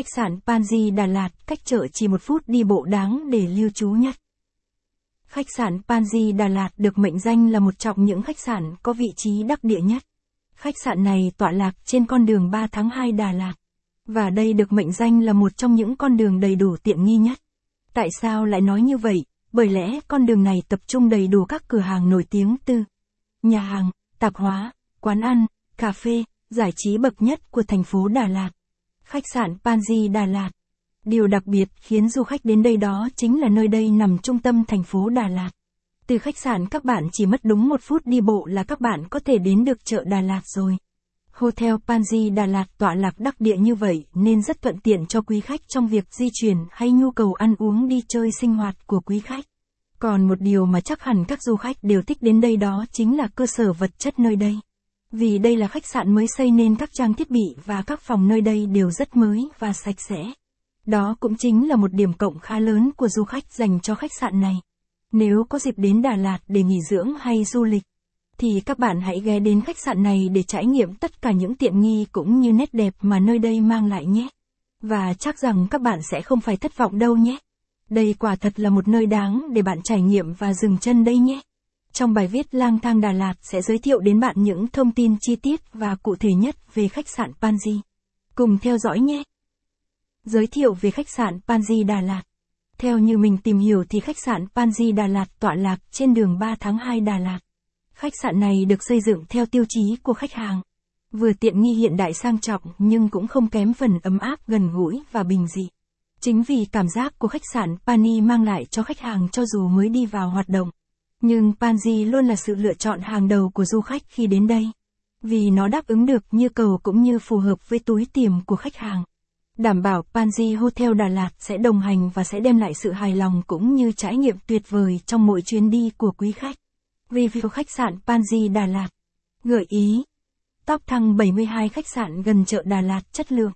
Khách sạn Panji Đà Lạt cách chợ chỉ một phút đi bộ đáng để lưu trú nhất. Khách sạn Panji Đà Lạt được mệnh danh là một trong những khách sạn có vị trí đắc địa nhất. Khách sạn này tọa lạc trên con đường 3 tháng 2 Đà Lạt. Và đây được mệnh danh là một trong những con đường đầy đủ tiện nghi nhất. Tại sao lại nói như vậy? Bởi lẽ con đường này tập trung đầy đủ các cửa hàng nổi tiếng từ nhà hàng, tạp hóa, quán ăn, cà phê, giải trí bậc nhất của thành phố Đà Lạt. Khách sạn Panji Đà Lạt. Điều đặc biệt khiến du khách đến đây đó chính là nơi đây nằm trung tâm thành phố Đà Lạt. Từ khách sạn các bạn chỉ mất đúng một phút đi bộ là các bạn có thể đến được chợ Đà Lạt rồi. Hotel Panji Đà Lạt tọa lạc đắc địa như vậy nên rất thuận tiện cho quý khách trong việc di chuyển hay nhu cầu ăn uống đi chơi sinh hoạt của quý khách. Còn một điều mà chắc hẳn các du khách đều thích đến đây đó chính là cơ sở vật chất nơi đây. Vì đây là khách sạn mới xây nên các trang thiết bị và các phòng nơi đây đều rất mới và sạch sẽ. Đó cũng chính là một điểm cộng khá lớn của du khách dành cho khách sạn này. Nếu có dịp đến Đà Lạt để nghỉ dưỡng hay du lịch, thì các bạn hãy ghé đến khách sạn này để trải nghiệm tất cả những tiện nghi cũng như nét đẹp mà nơi đây mang lại nhé. Và chắc rằng các bạn sẽ không phải thất vọng đâu nhé. Đây quả thật là một nơi đáng để bạn trải nghiệm và dừng chân đây nhé. Trong bài viết Lang thang Đà Lạt sẽ giới thiệu đến bạn những thông tin chi tiết và cụ thể nhất về khách sạn Panji. Cùng theo dõi nhé. Giới thiệu về khách sạn Panji Đà Lạt. Theo như mình tìm hiểu thì khách sạn Panji Đà Lạt tọa lạc trên đường 3 tháng 2 Đà Lạt. Khách sạn này được xây dựng theo tiêu chí của khách hàng. Vừa tiện nghi hiện đại sang trọng nhưng cũng không kém phần ấm áp, gần gũi và bình dị. Chính vì cảm giác của khách sạn Pani mang lại cho khách hàng cho dù mới đi vào hoạt động. Nhưng Panji luôn là sự lựa chọn hàng đầu của du khách khi đến đây. Vì nó đáp ứng được nhu cầu cũng như phù hợp với túi tiền của khách hàng. Đảm bảo Panji Hotel Đà Lạt sẽ đồng hành và sẽ đem lại sự hài lòng cũng như trải nghiệm tuyệt vời trong mỗi chuyến đi của quý khách. Review khách sạn Panji Đà Lạt. Gợi ý. Top thăng 72 khách sạn gần chợ Đà Lạt chất lượng.